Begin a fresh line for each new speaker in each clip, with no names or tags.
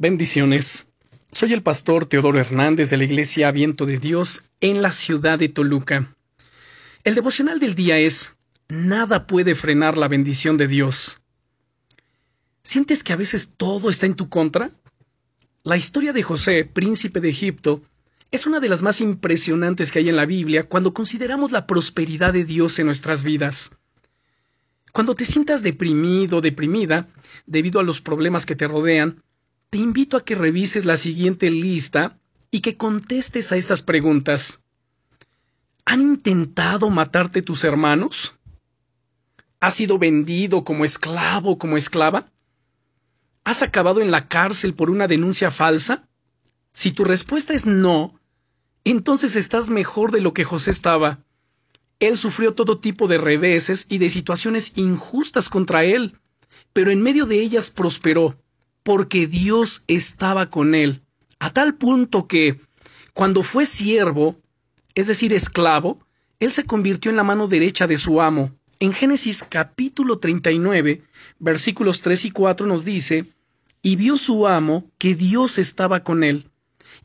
Bendiciones. Soy el pastor Teodoro Hernández de la Iglesia Viento de Dios en la ciudad de Toluca. El devocional del día es Nada puede frenar la bendición de Dios. ¿Sientes que a veces todo está en tu contra? La historia de José, príncipe de Egipto, es una de las más impresionantes que hay en la Biblia cuando consideramos la prosperidad de Dios en nuestras vidas. Cuando te sientas deprimido, deprimida, debido a los problemas que te rodean, te invito a que revises la siguiente lista y que contestes a estas preguntas. ¿Han intentado matarte tus hermanos? ¿Has sido vendido como esclavo, como esclava? ¿Has acabado en la cárcel por una denuncia falsa? Si tu respuesta es no, entonces estás mejor de lo que José estaba. Él sufrió todo tipo de reveses y de situaciones injustas contra él, pero en medio de ellas prosperó porque Dios estaba con él, a tal punto que, cuando fue siervo, es decir, esclavo, él se convirtió en la mano derecha de su amo. En Génesis capítulo 39, versículos 3 y 4 nos dice, y vio su amo que Dios estaba con él,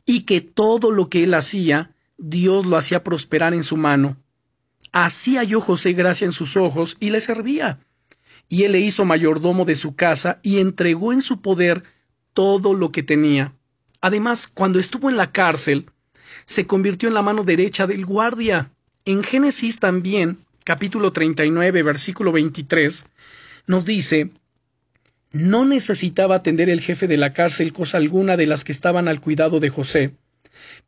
y que todo lo que él hacía, Dios lo hacía prosperar en su mano. Así halló José gracia en sus ojos y le servía y él le hizo mayordomo de su casa y entregó en su poder todo lo que tenía. Además, cuando estuvo en la cárcel, se convirtió en la mano derecha del guardia. En Génesis también, capítulo 39, versículo 23, nos dice, no necesitaba atender el jefe de la cárcel cosa alguna de las que estaban al cuidado de José,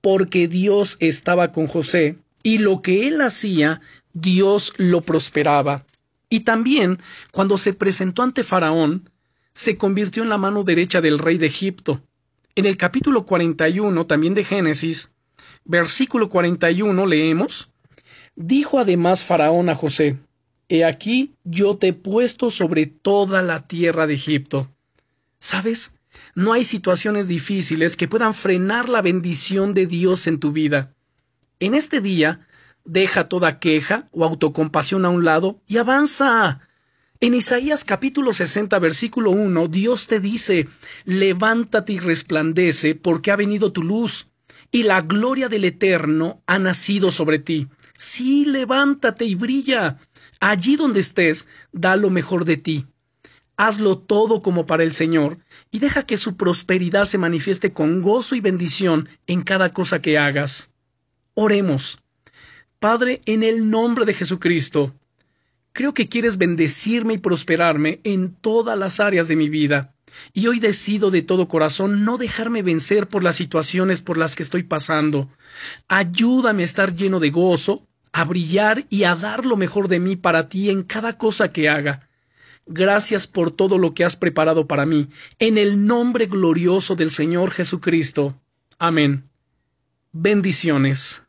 porque Dios estaba con José, y lo que él hacía, Dios lo prosperaba. Y también, cuando se presentó ante Faraón, se convirtió en la mano derecha del rey de Egipto. En el capítulo 41 también de Génesis, versículo 41 leemos, Dijo además Faraón a José, He aquí yo te he puesto sobre toda la tierra de Egipto. ¿Sabes? No hay situaciones difíciles que puedan frenar la bendición de Dios en tu vida. En este día, Deja toda queja o autocompasión a un lado y avanza. En Isaías capítulo 60 versículo 1 Dios te dice, levántate y resplandece porque ha venido tu luz y la gloria del Eterno ha nacido sobre ti. Sí, levántate y brilla. Allí donde estés, da lo mejor de ti. Hazlo todo como para el Señor y deja que su prosperidad se manifieste con gozo y bendición en cada cosa que hagas. Oremos. Padre, en el nombre de Jesucristo, creo que quieres bendecirme y prosperarme en todas las áreas de mi vida. Y hoy decido de todo corazón no dejarme vencer por las situaciones por las que estoy pasando. Ayúdame a estar lleno de gozo, a brillar y a dar lo mejor de mí para ti en cada cosa que haga. Gracias por todo lo que has preparado para mí, en el nombre glorioso del Señor Jesucristo. Amén. Bendiciones.